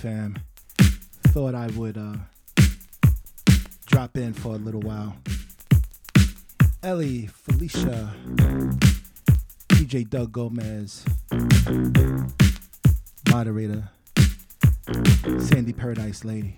Fam? Thought I would uh, drop in for a little while. Ellie, Felicia, DJ Doug Gomez, moderator, Sandy Paradise Lady.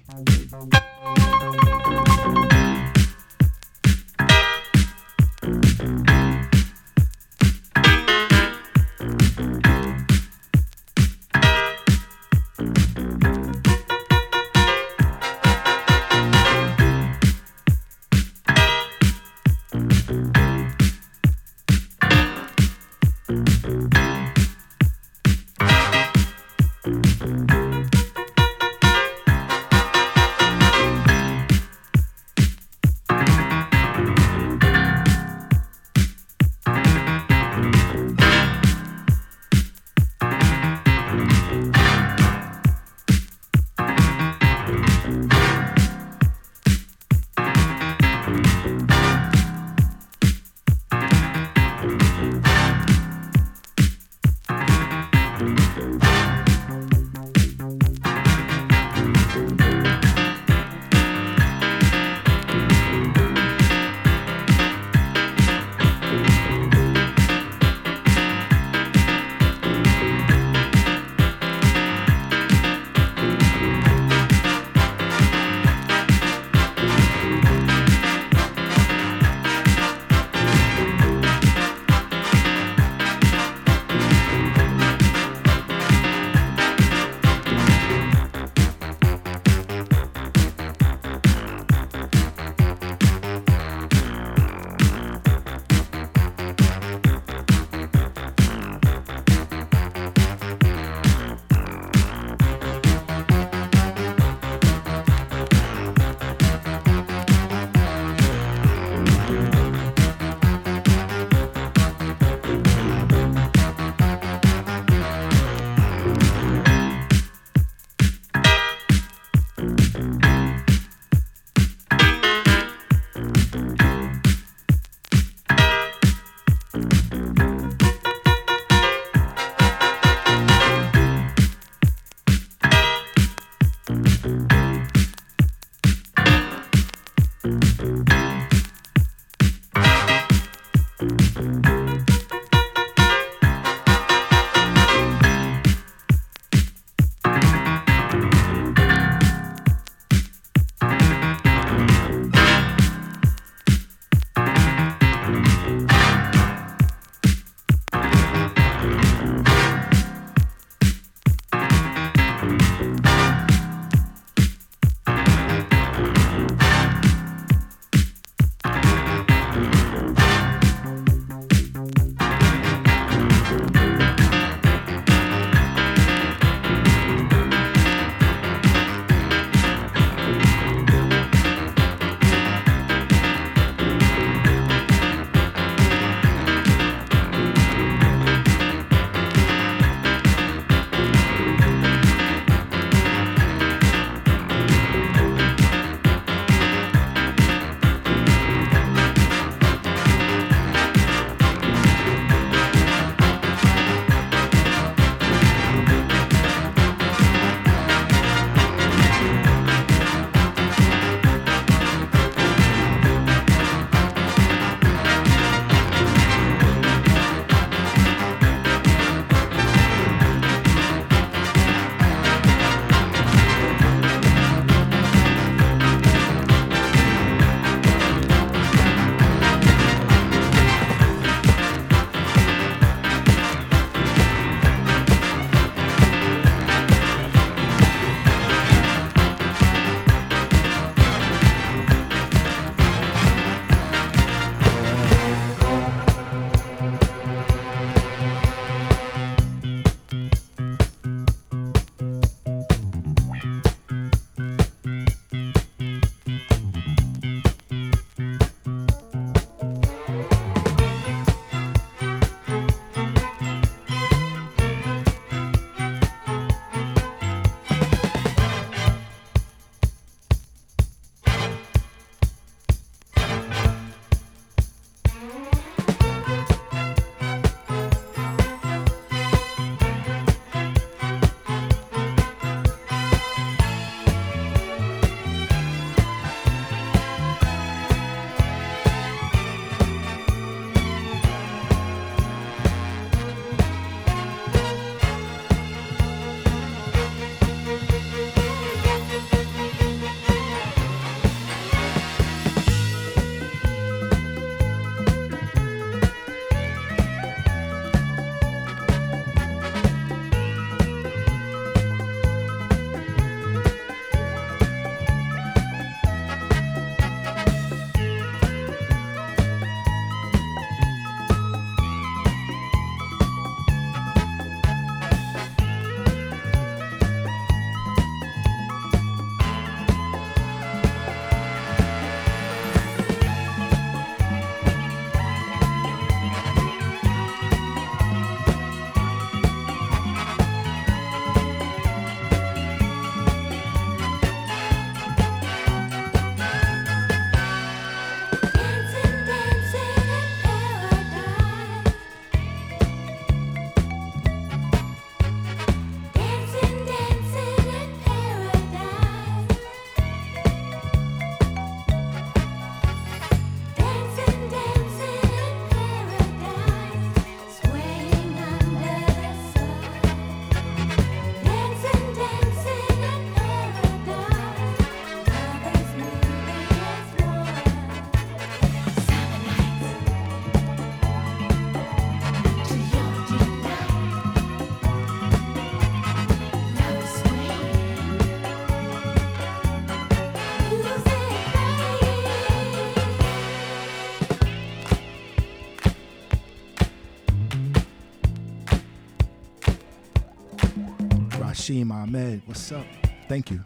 Sheem Ahmed, what's up? Thank you.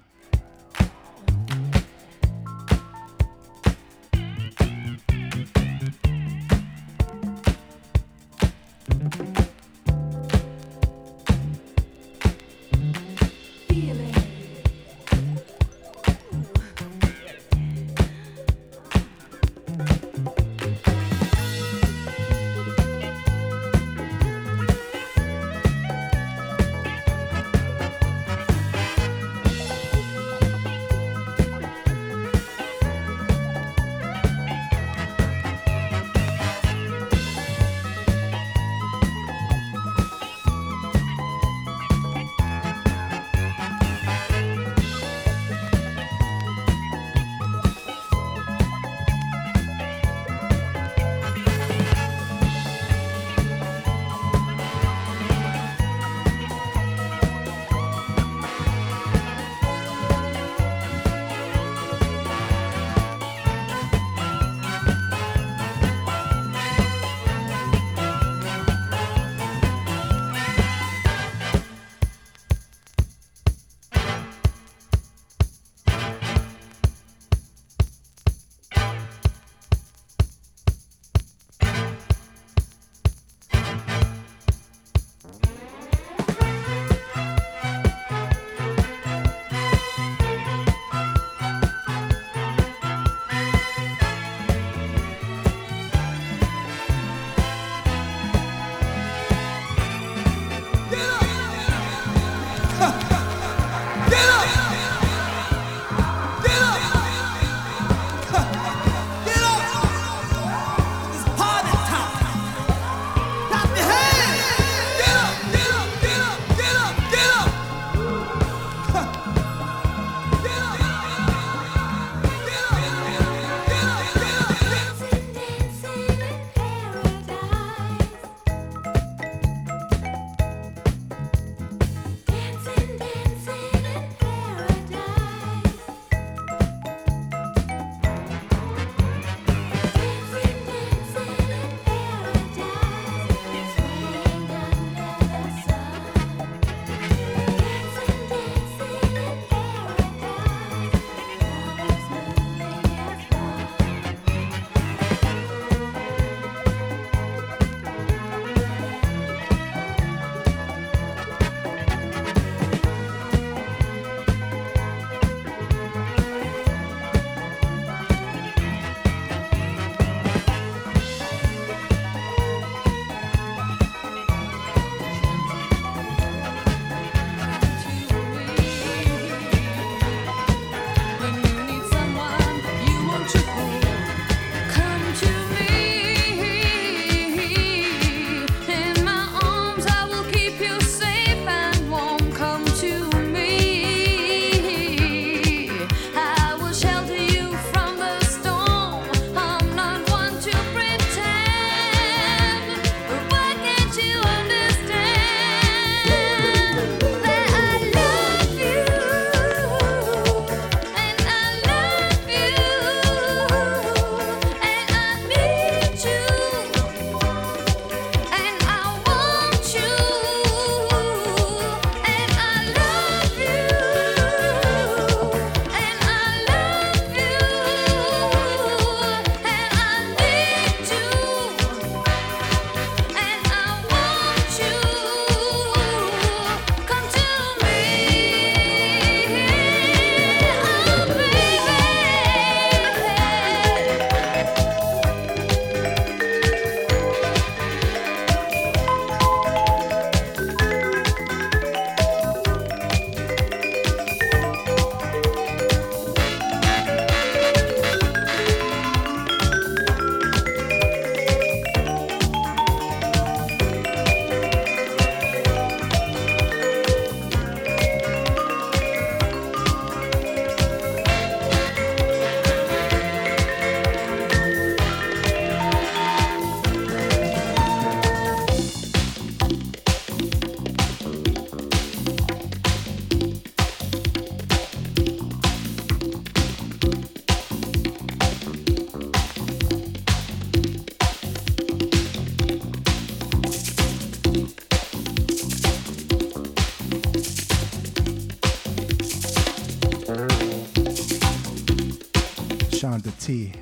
Shonda T.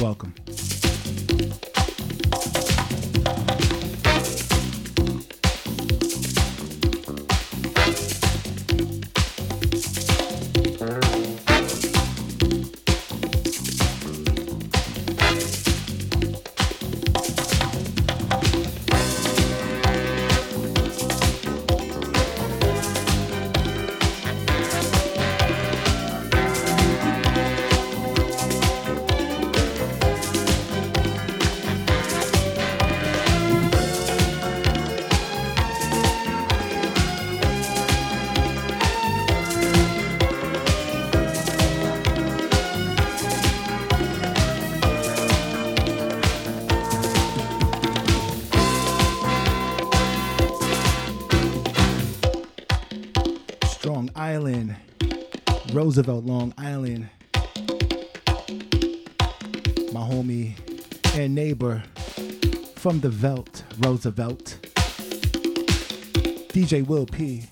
Welcome. Roosevelt, Long Island. My homie and neighbor from the Velt, Roosevelt. DJ Will P.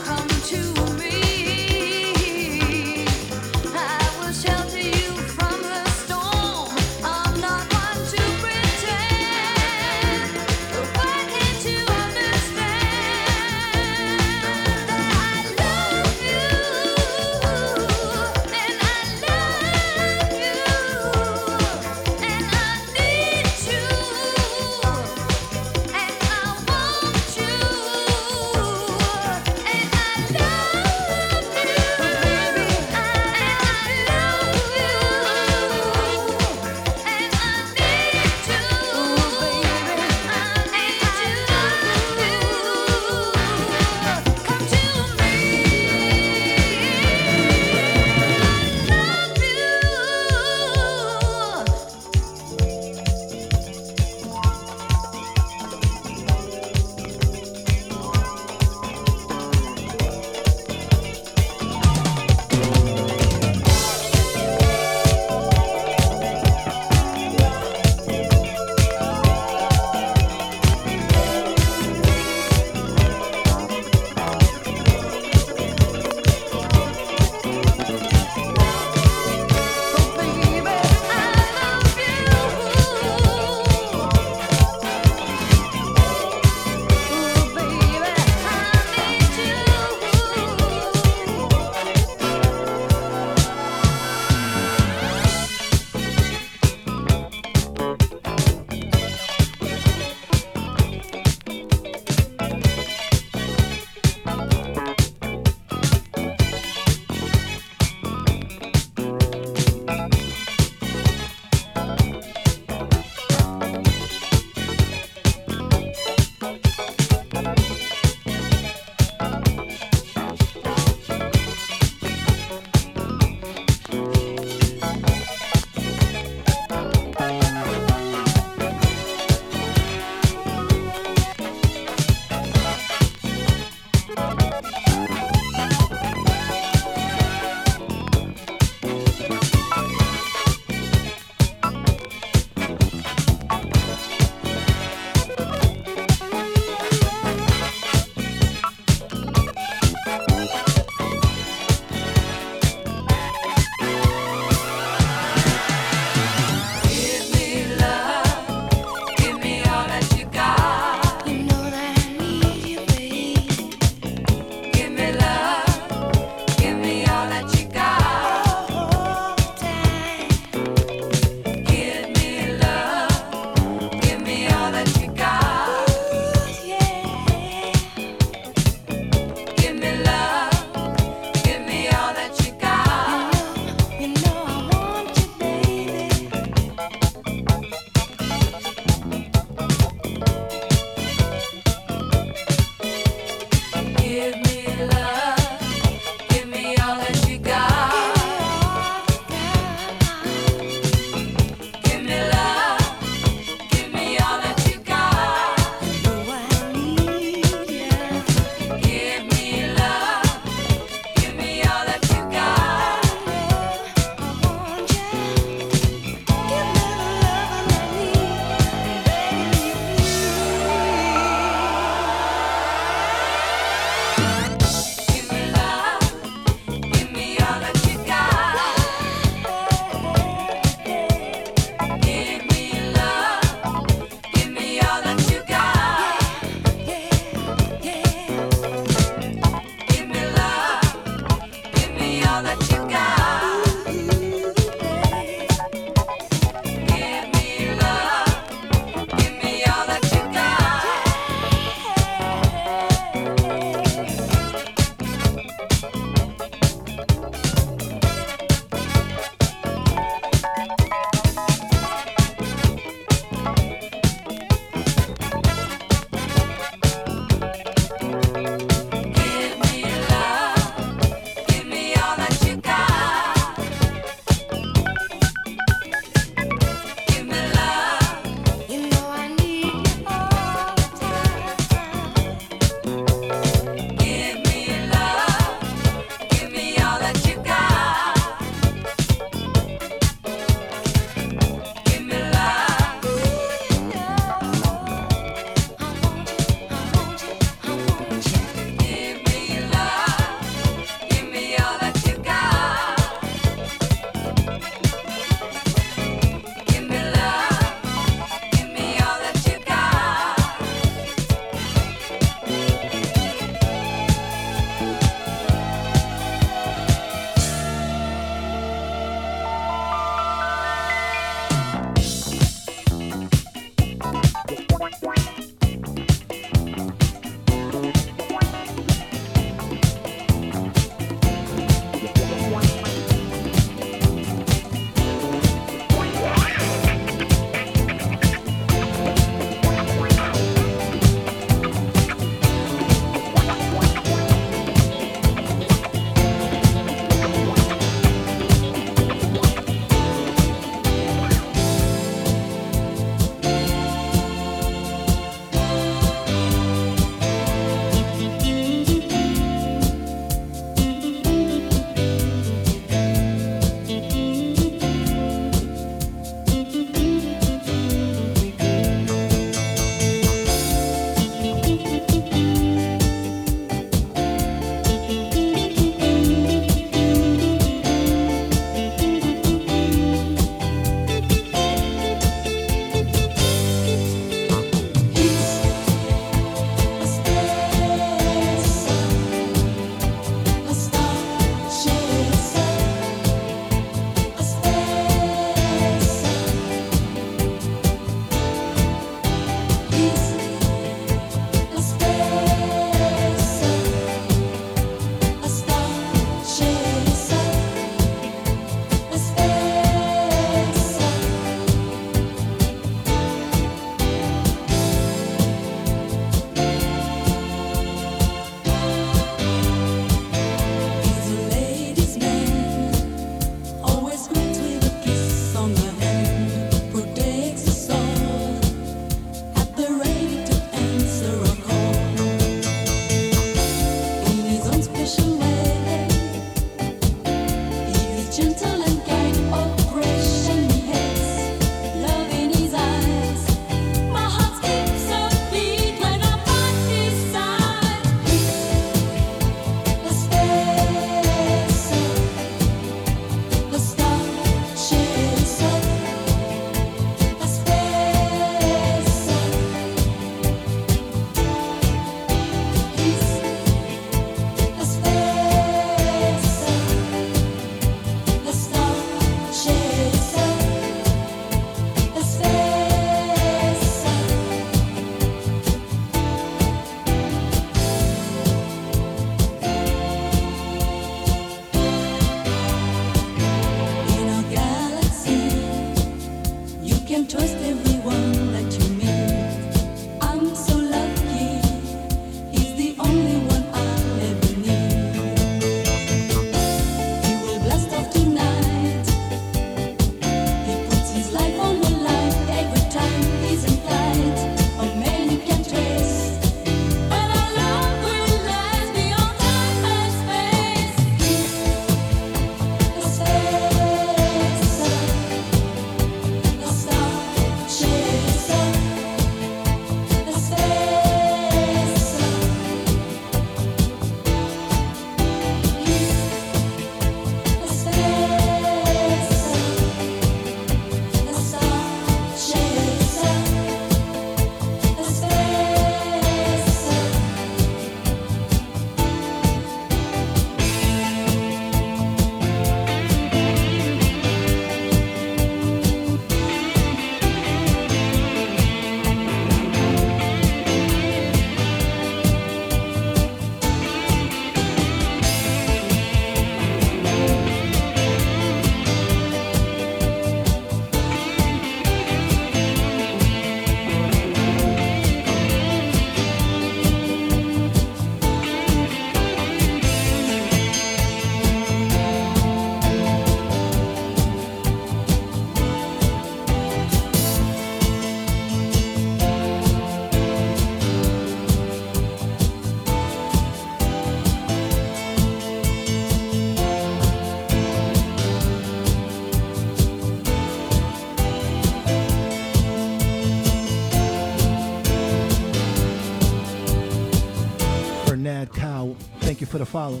for the follow.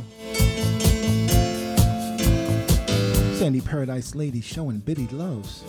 Sandy Paradiselady showing Biddy loves.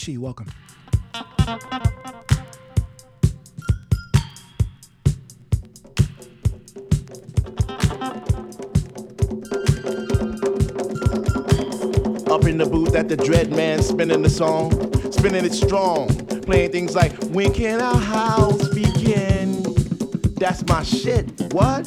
Fushi, welcome. Up in the booth at the Dread Man, spinning the song, spinning it strong, playing things like When can our house begin? That's my shit. What?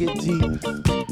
Get deep.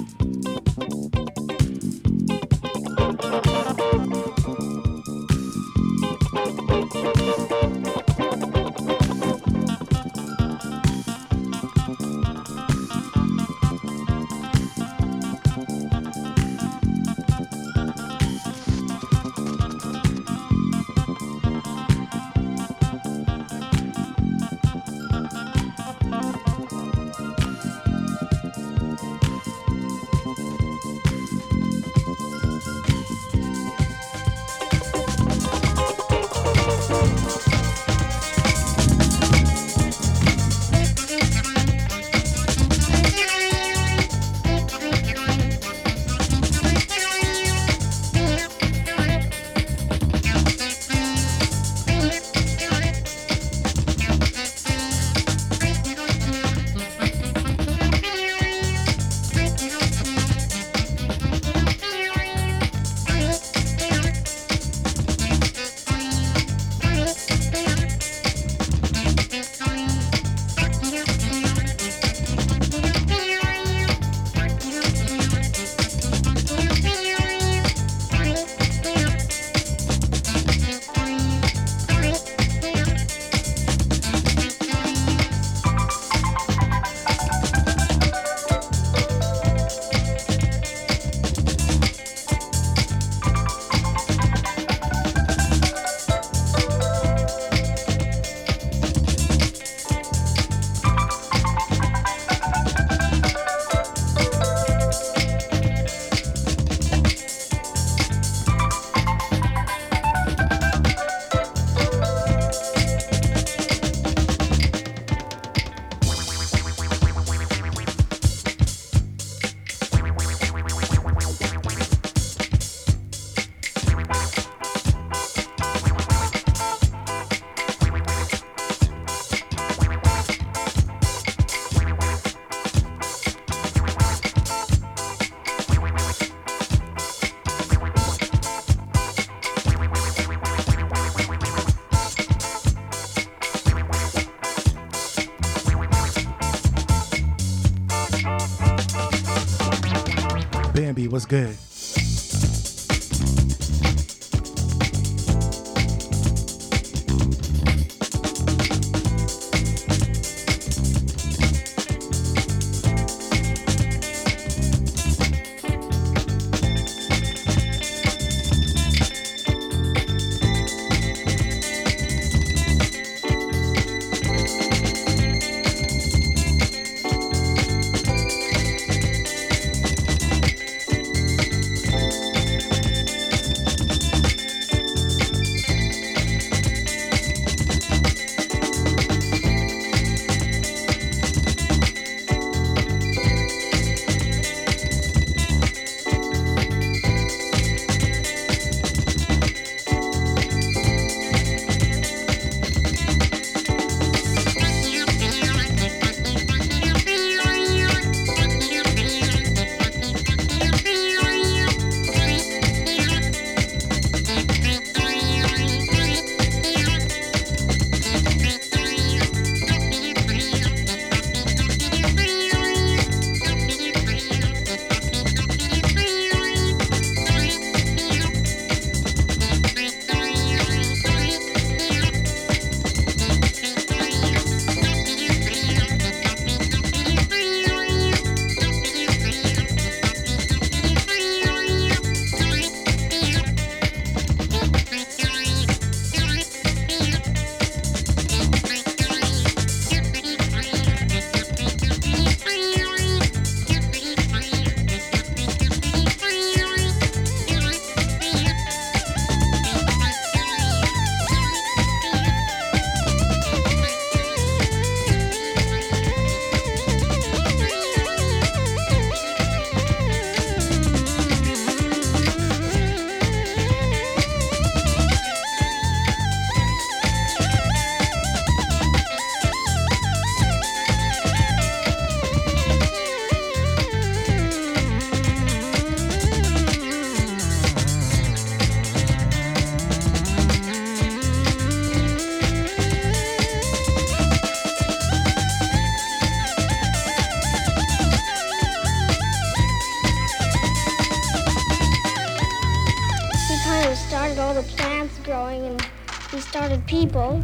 Started people.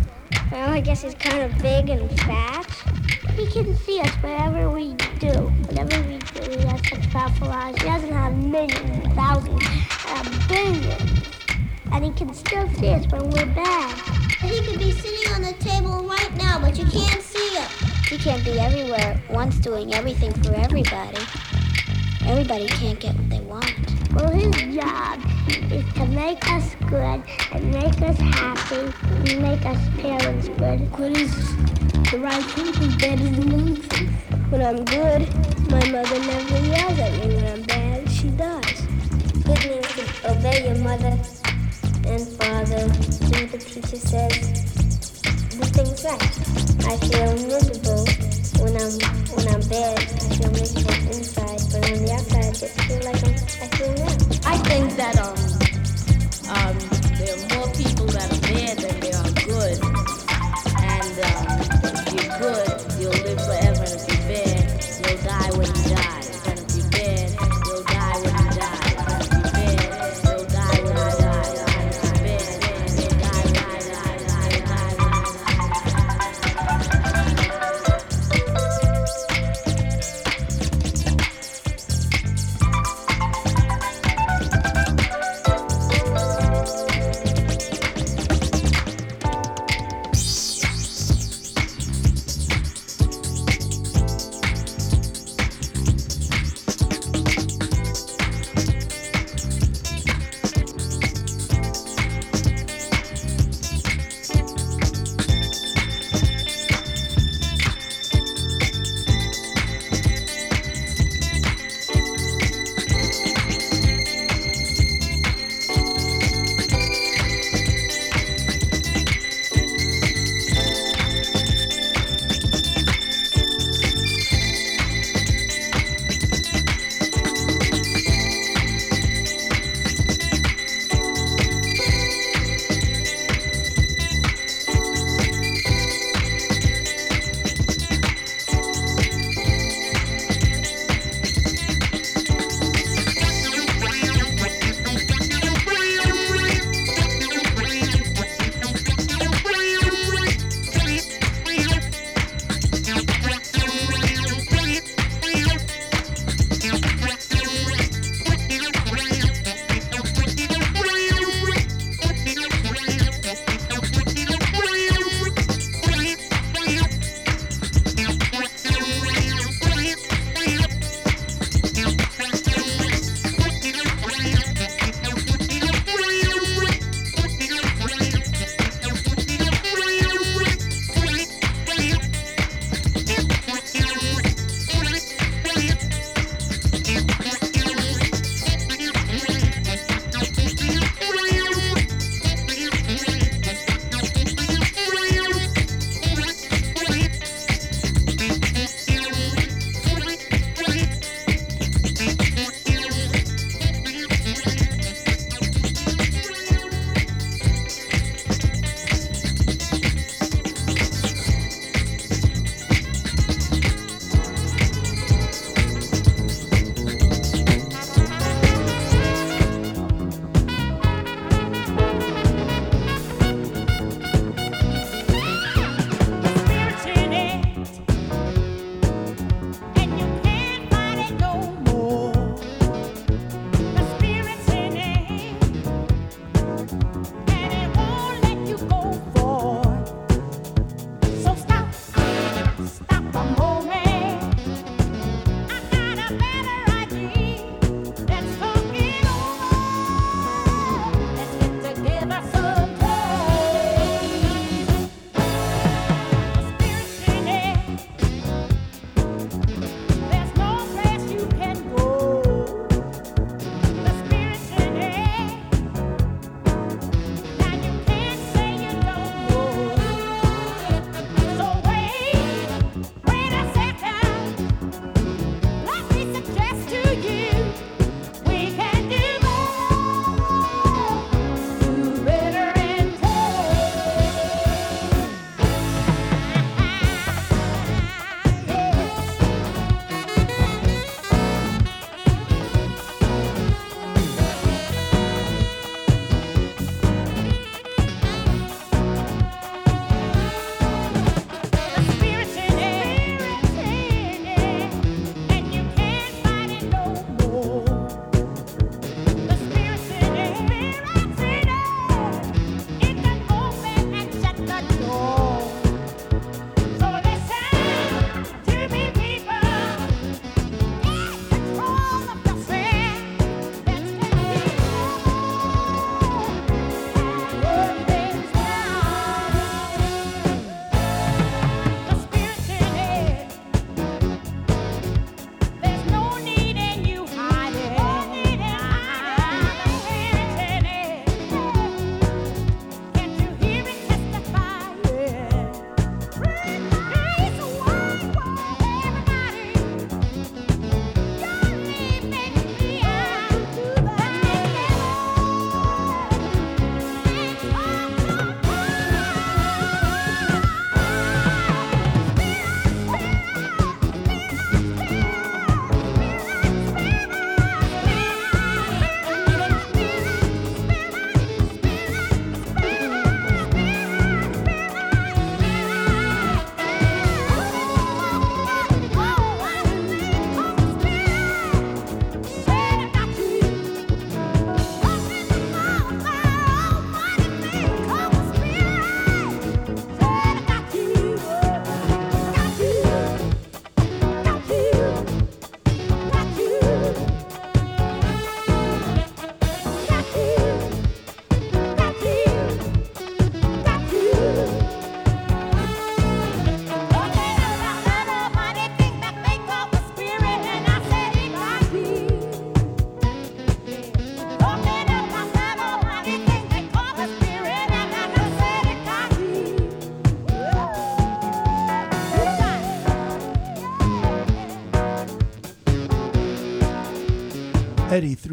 Well, I guess he's kind of big and fat. He can see us wherever we do. Whatever we do, he has such powerful eyes. He doesn't have millions, thousands, uh, billions. And he can still see us when we're bad. He could be sitting on the table right now, but you can't see him. He can't be everywhere at once doing everything for everybody. Everybody can't get what they want. Well, his job is to make us good and make us parents good. Good is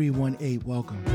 318, welcome.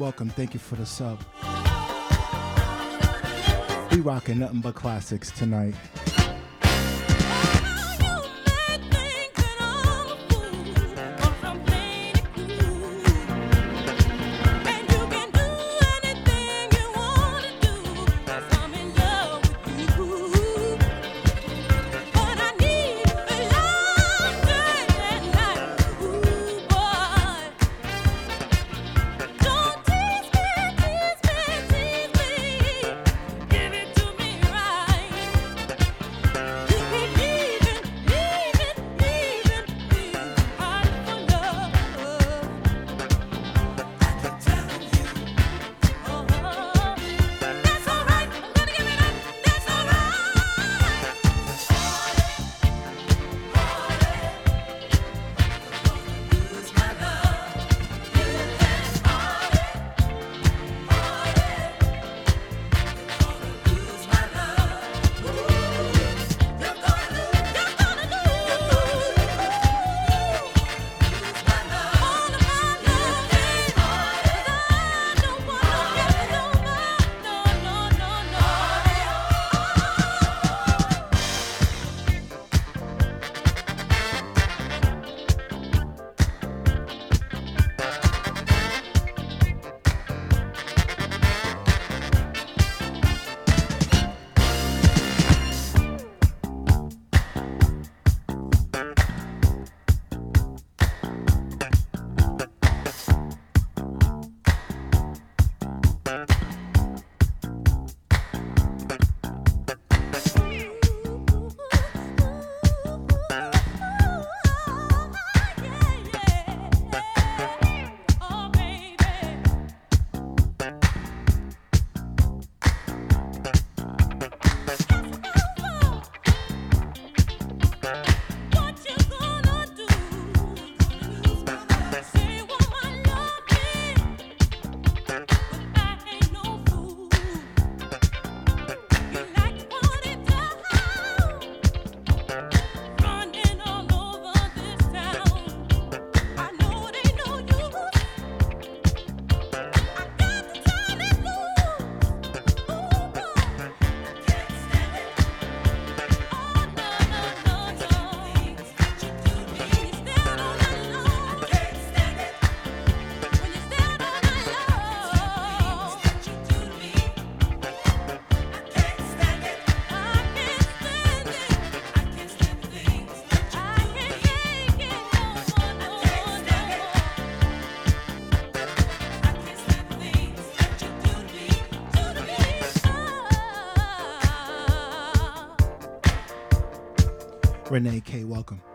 Welcome. Thank you for the sub. We rocking nothing but classics tonight. Renee K, welcome.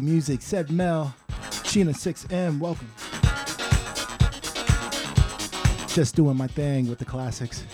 Music, said Mel, Sheena 6M, welcome. Just doing my thing with the classics.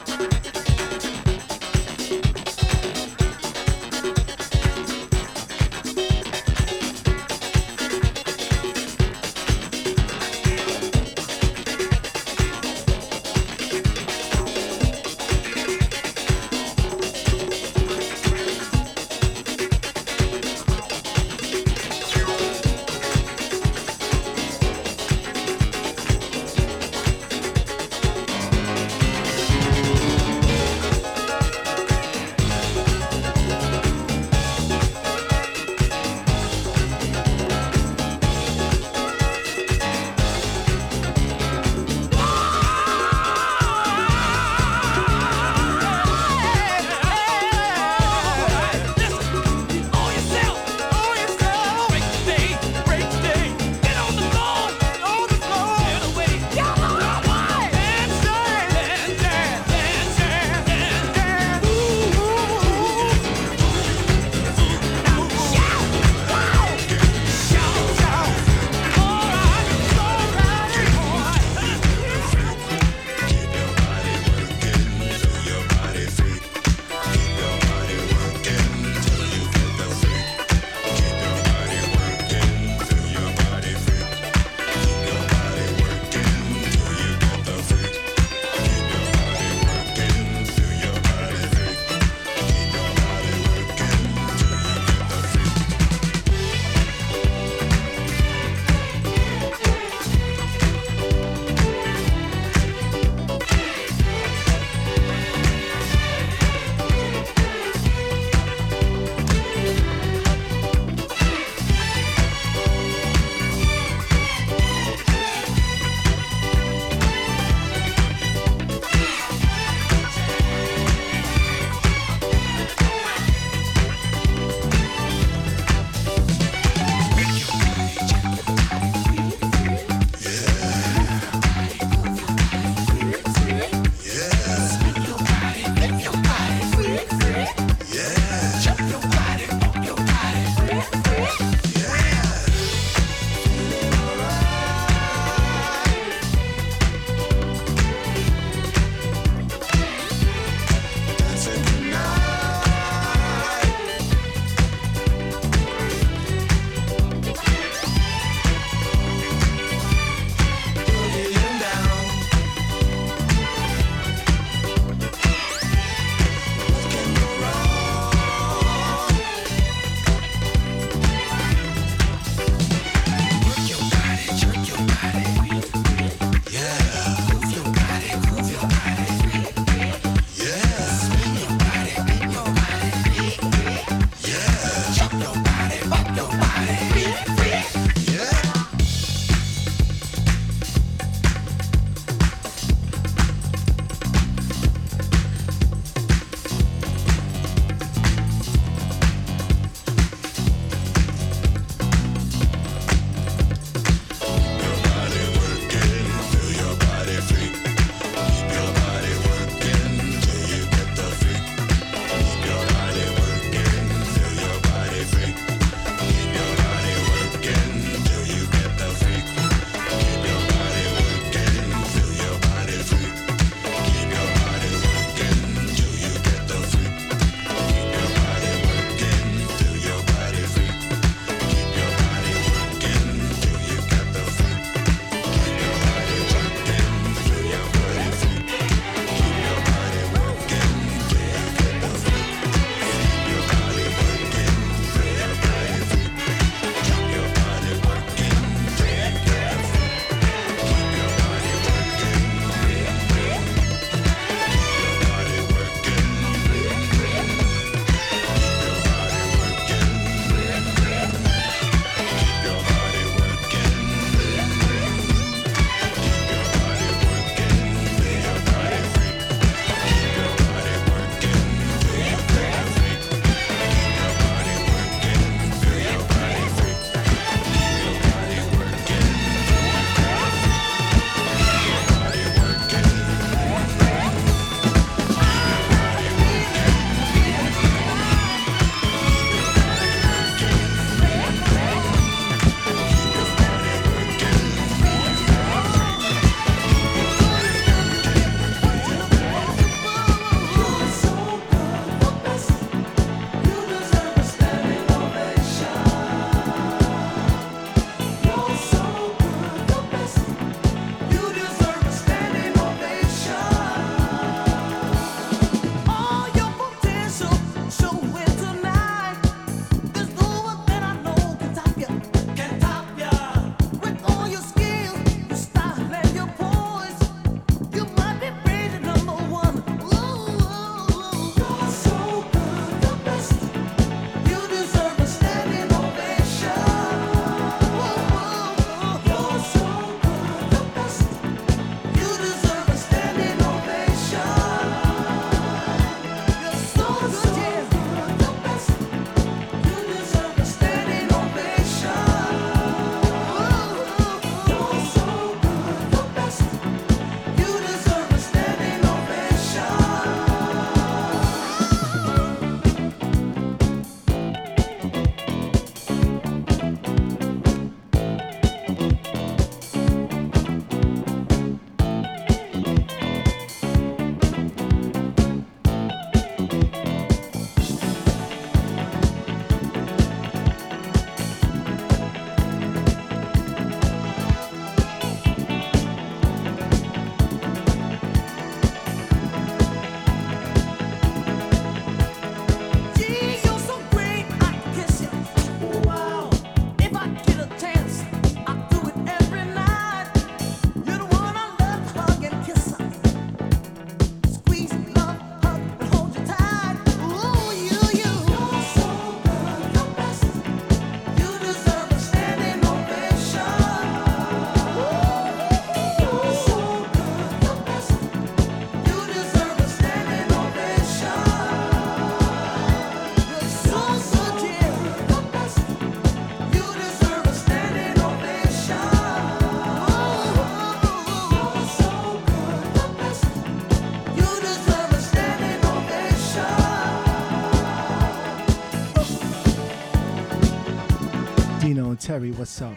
Terry, what's up?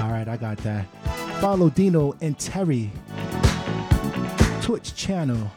All right, I got that. Follow Dino and Terry Twitch channel.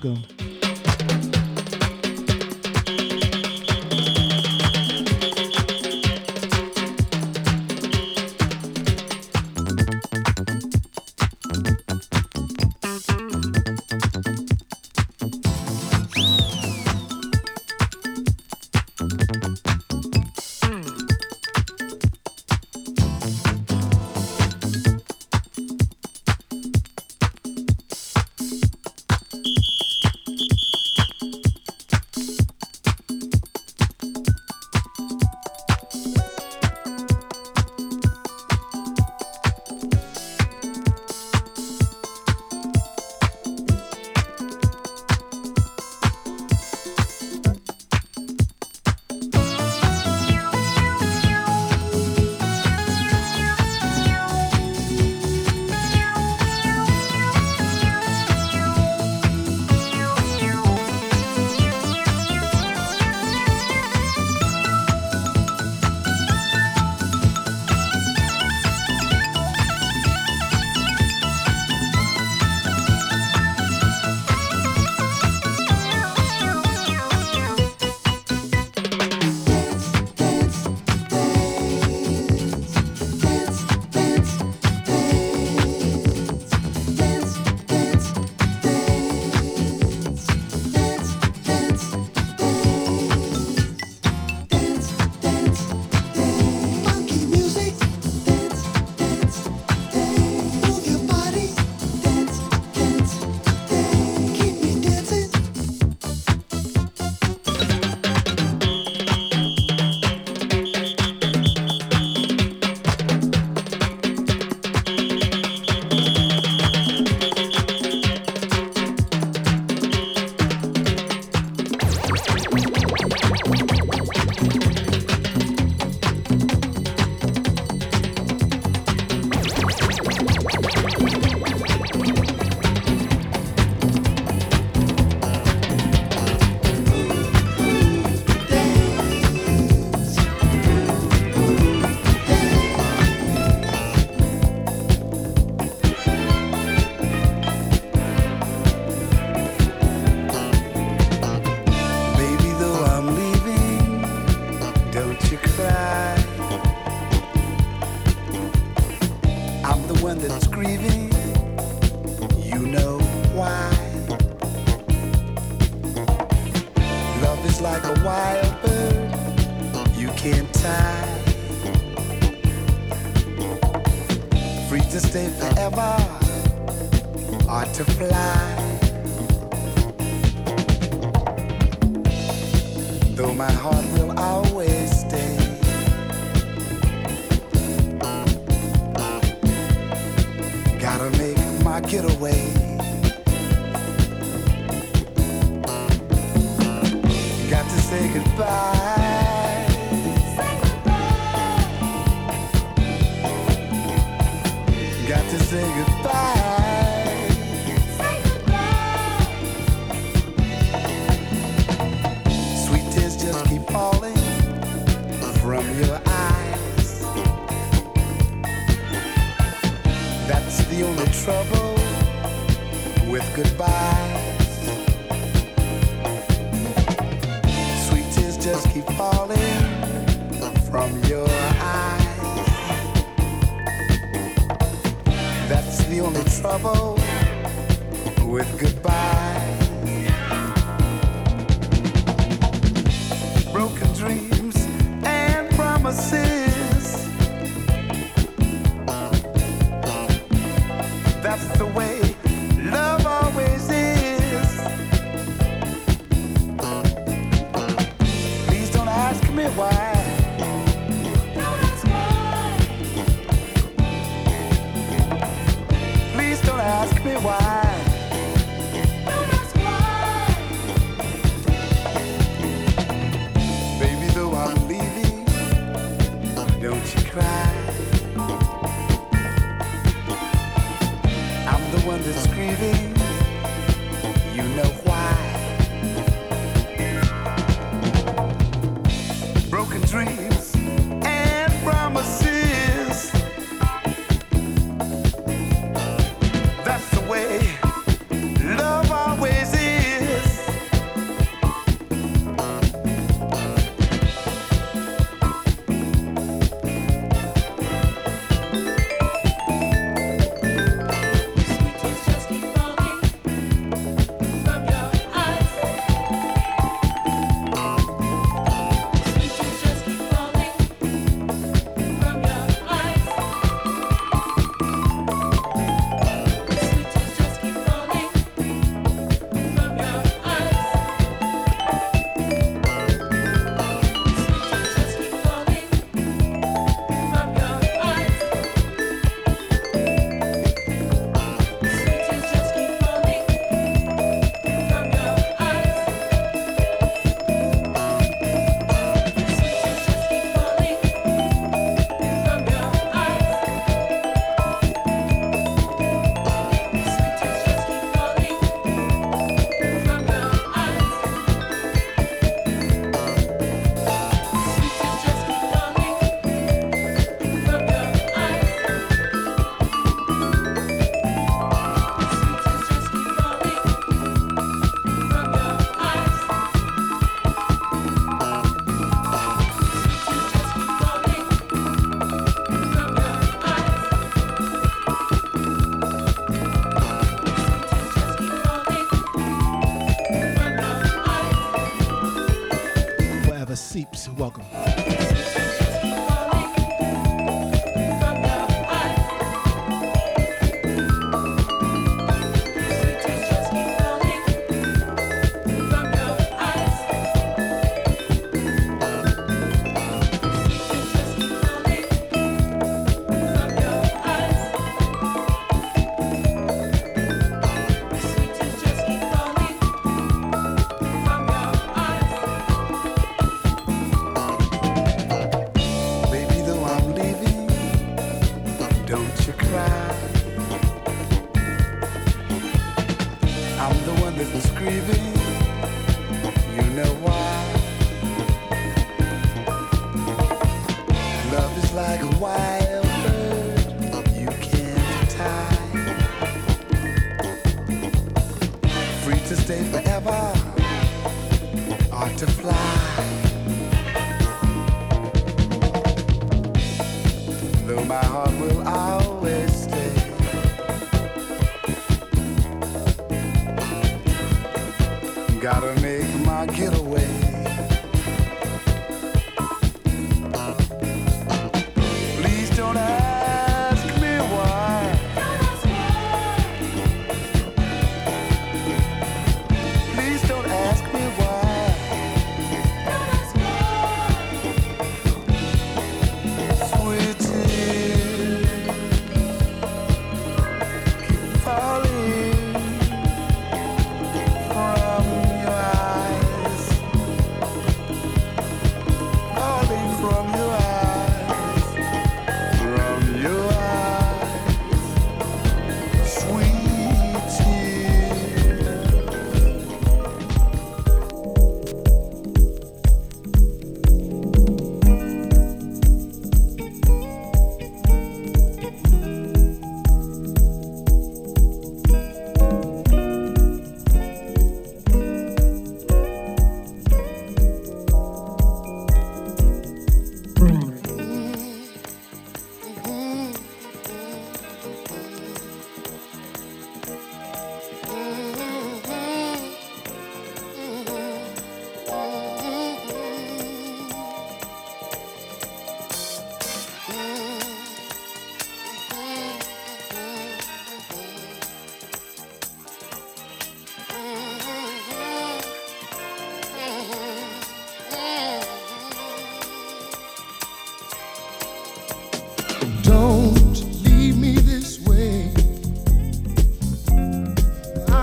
Welcome.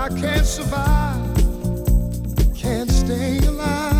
I can't survive, can't stay alive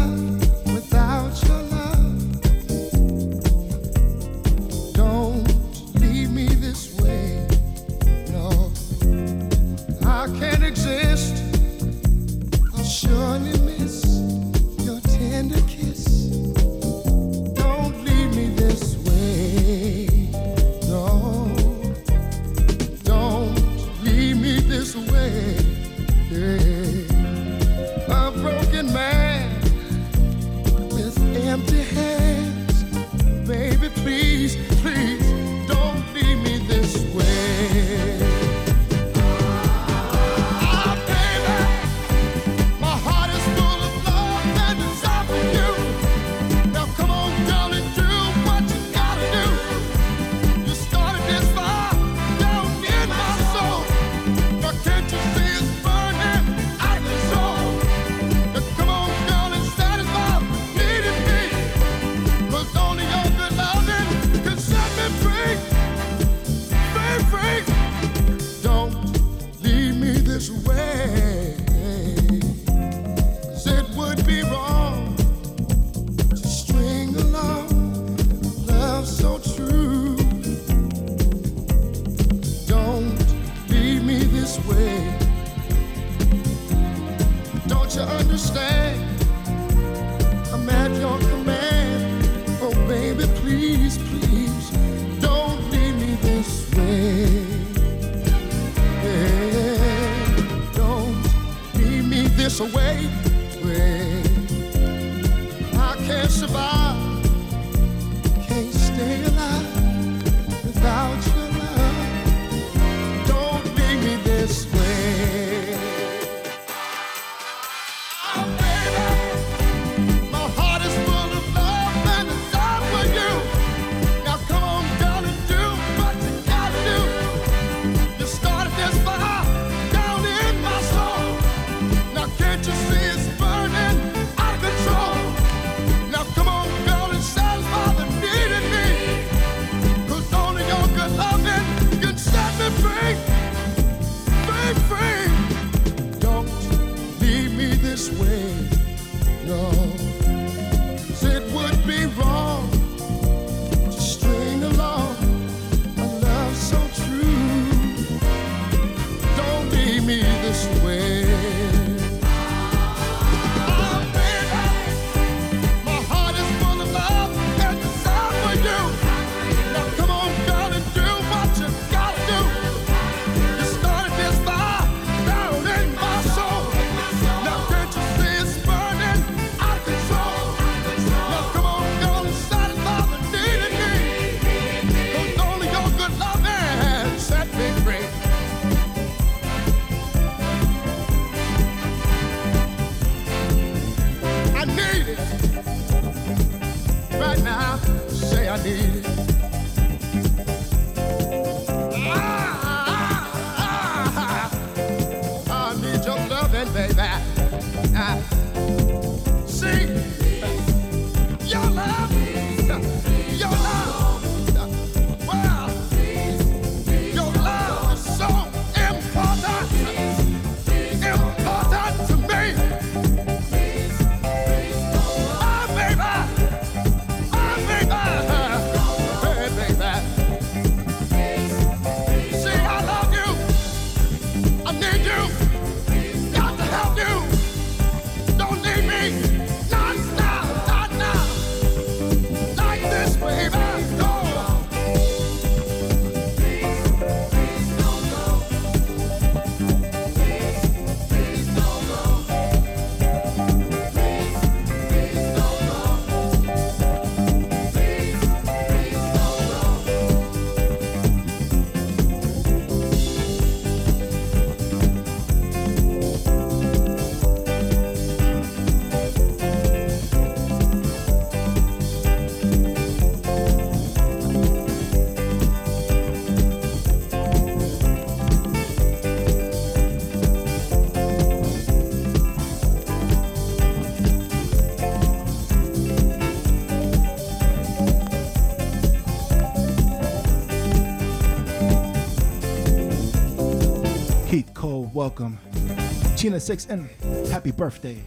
Tina Six and happy birthday.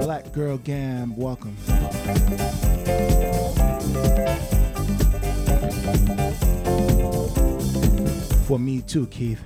Black Girl Gam, welcome. For me too, Keith.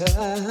To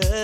touch.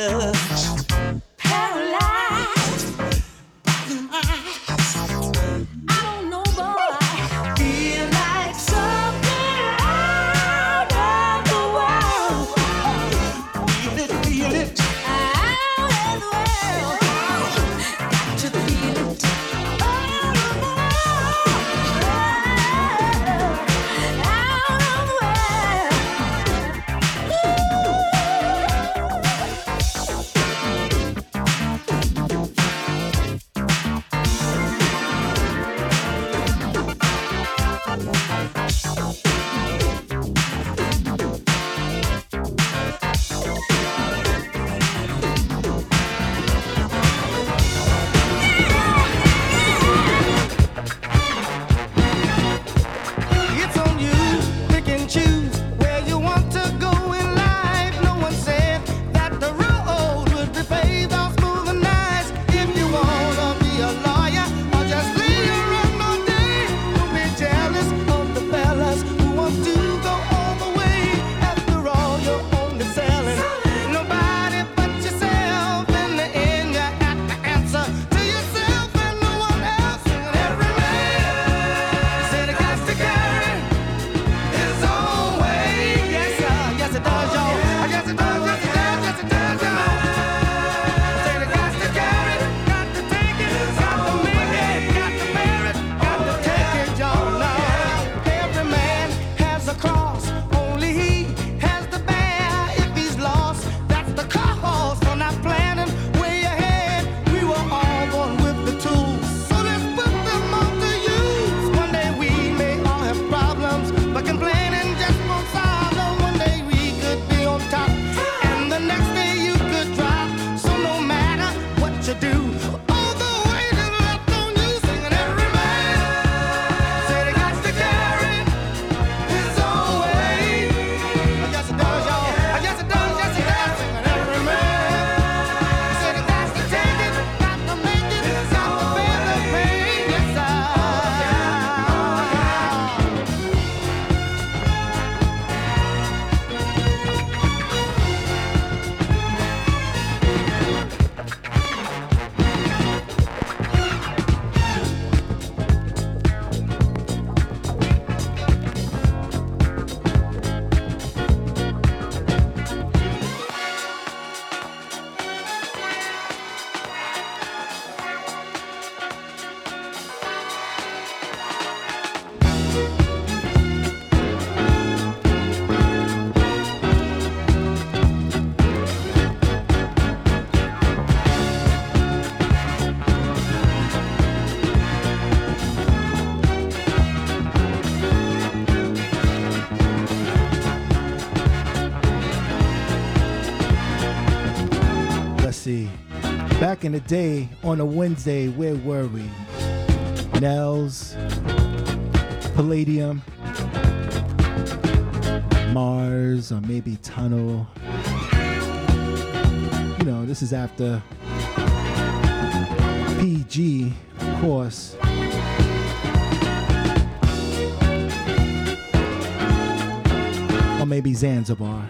in the day on a Wednesday, where were we? Nell's, Palladium, Mars, or maybe Tunnel. You know, this is after PG, of course. Or maybe Zanzibar.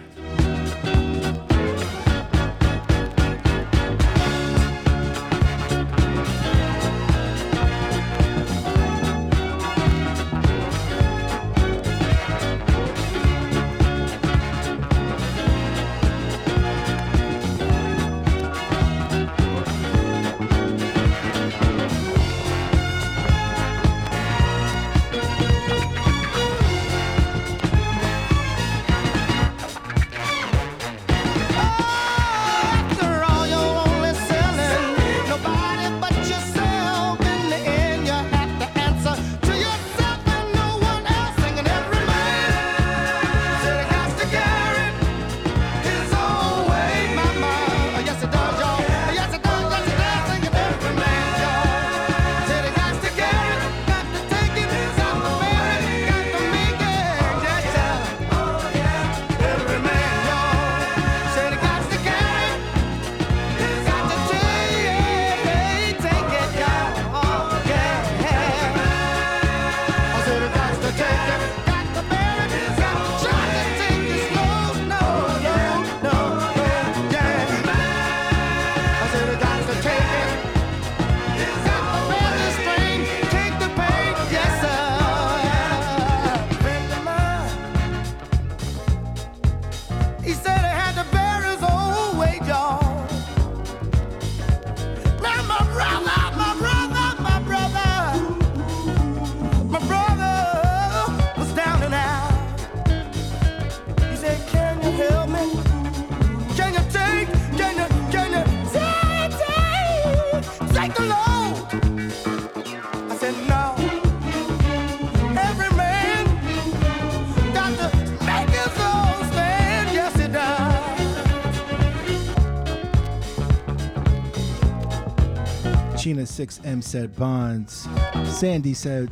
Six M said Bonds. Sandy said,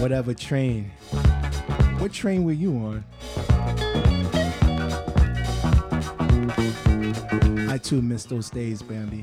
whatever train. What train were you on? I too miss those days, Bambi.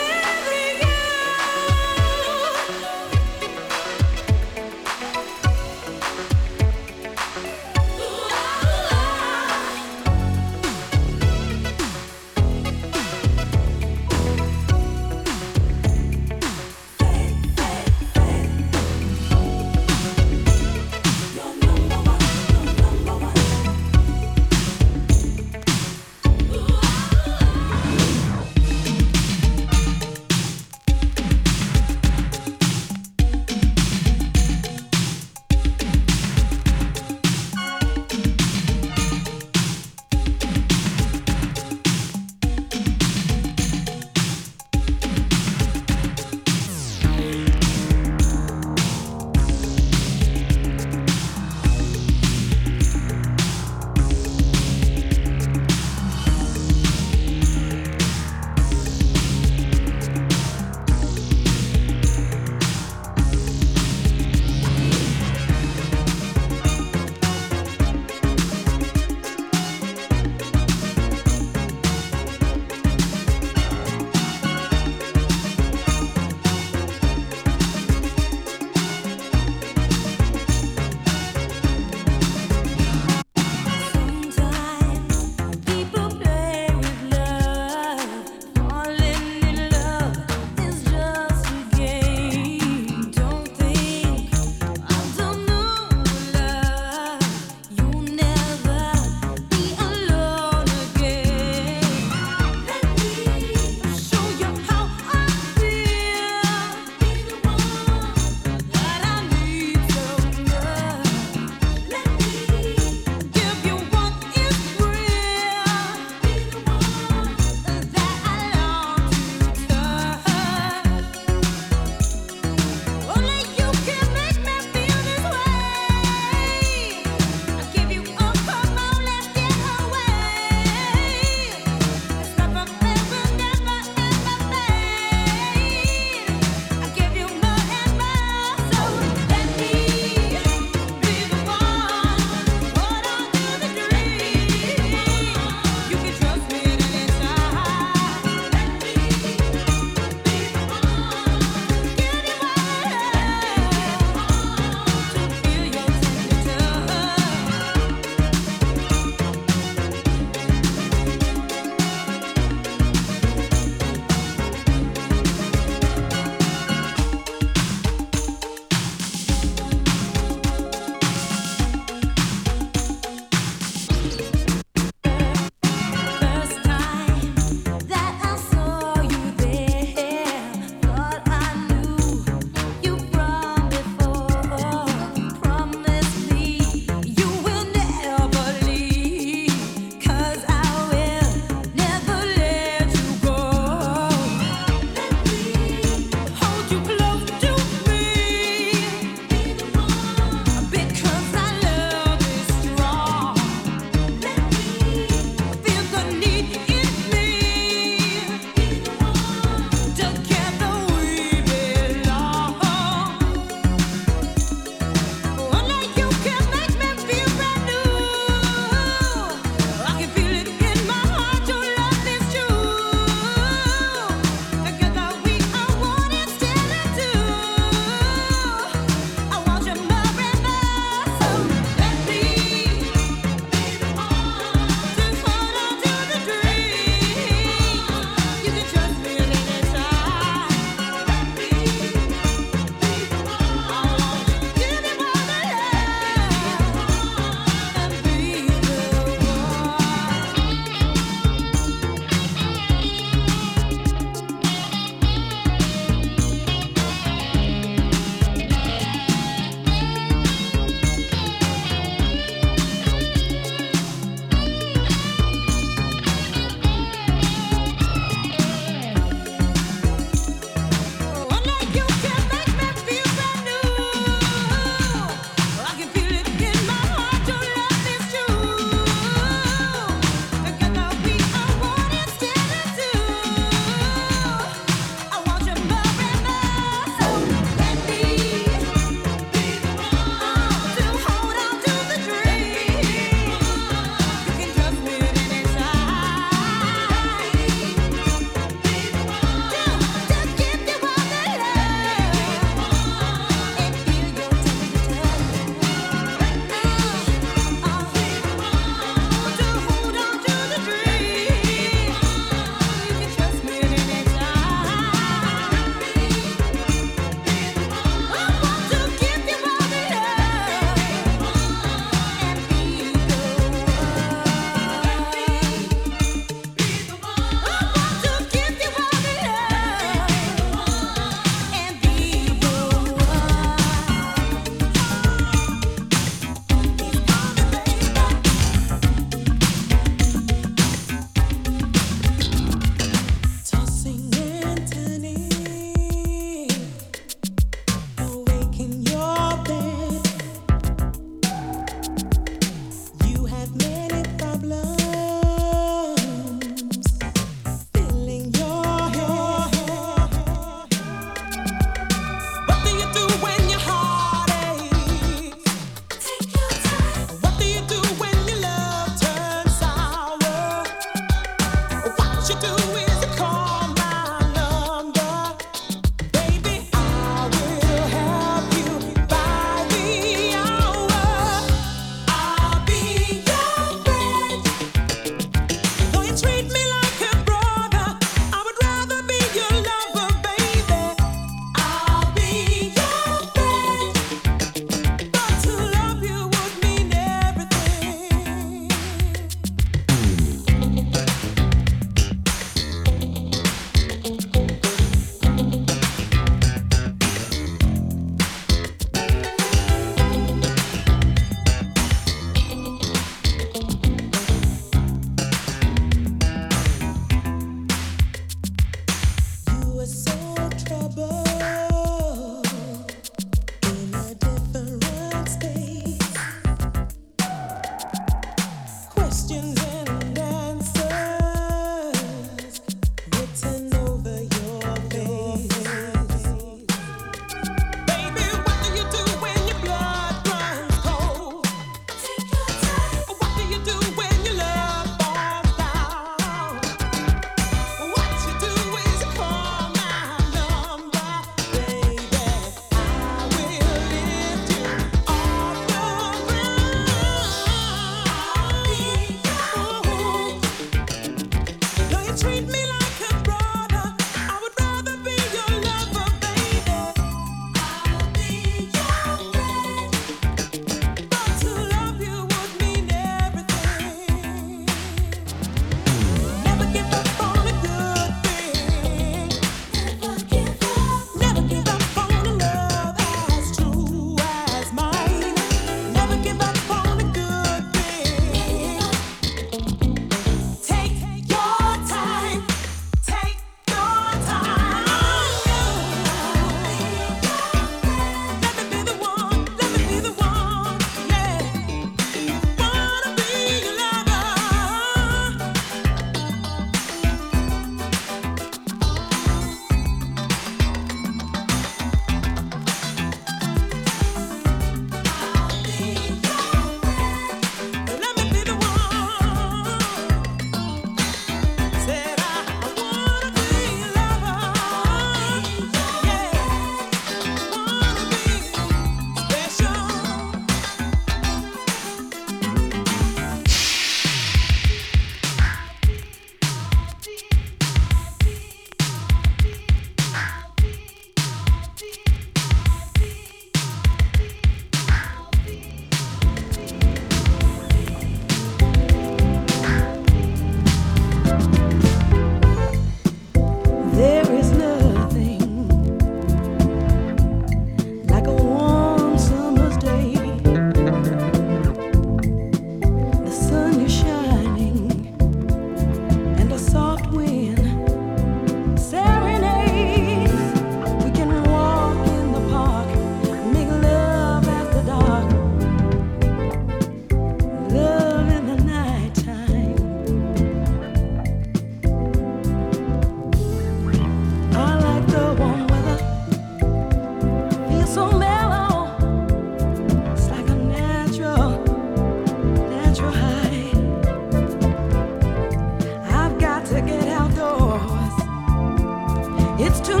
It's too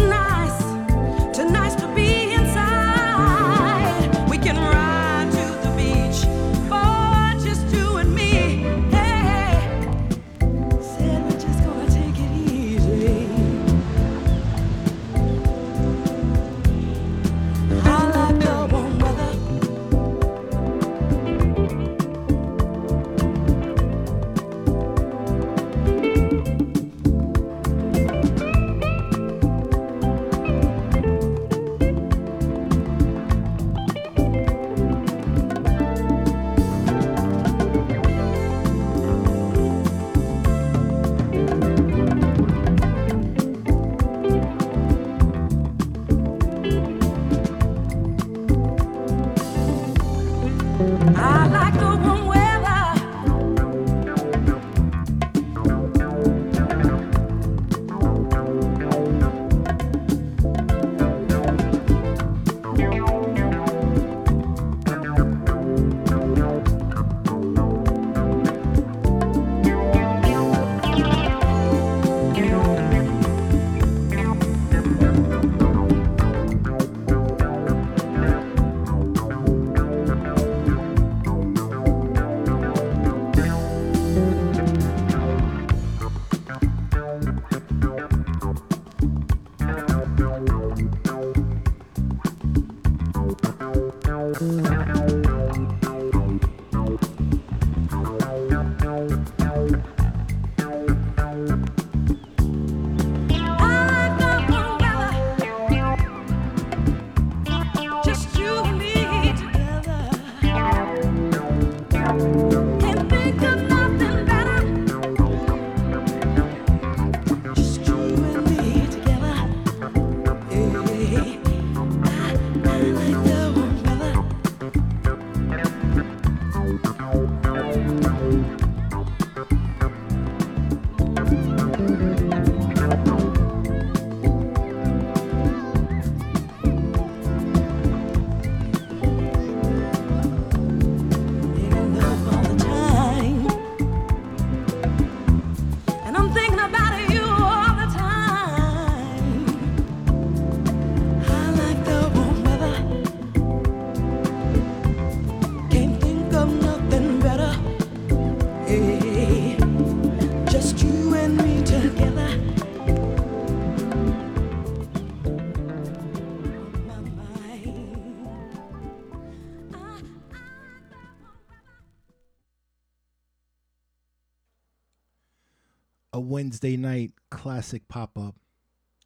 Wednesday night classic pop up.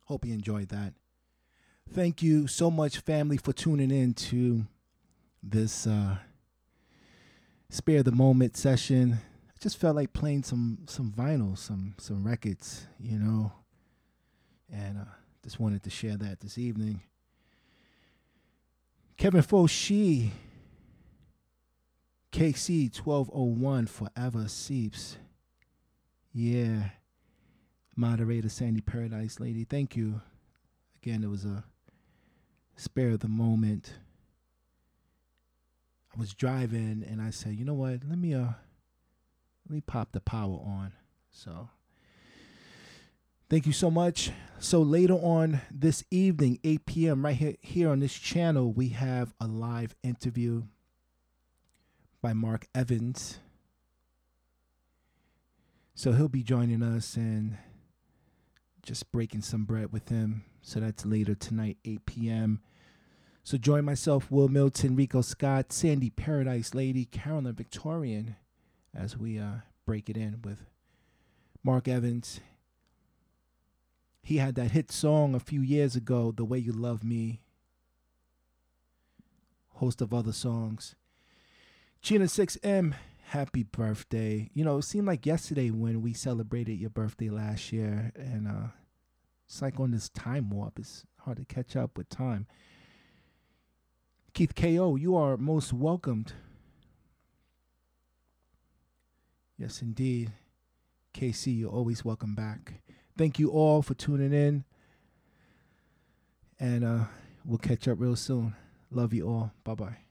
Hope you enjoyed that. Thank you so much, family, for tuning in to this uh, spare the moment session. I just felt like playing some some vinyl, some some records, you know, and uh, just wanted to share that this evening. Kevin Foshee, KC twelve oh one, forever seeps. Yeah. Moderator Sandy Paradiselady, thank you. Again, it was a spare the moment. I was driving and I said, you know what, let me uh let me pop the power on. So thank you so much. So later on this evening, 8 p.m. right here here on this channel, we have a live interview by Mark Evans. So he'll be joining us and just breaking some bread with him. So that's later tonight, 8 p.m. So join myself, Wil Milton, Rico Scott, Sandy Paradiselady, Carolyn Victorian, as we uh, break it in with Mark Evans. He had that hit song a few years ago, The Way You Love Me. Host of other songs. Gina 6M, happy birthday. You know, it seemed like yesterday when we celebrated your birthday last year, and uh, it's like on this time warp. It's hard to catch up with time. Keith K.O., you are most welcomed. Yes, indeed. KC, you're always welcome back. Thank you all for tuning in. And uh, we'll catch up real soon. Love you all. Bye bye.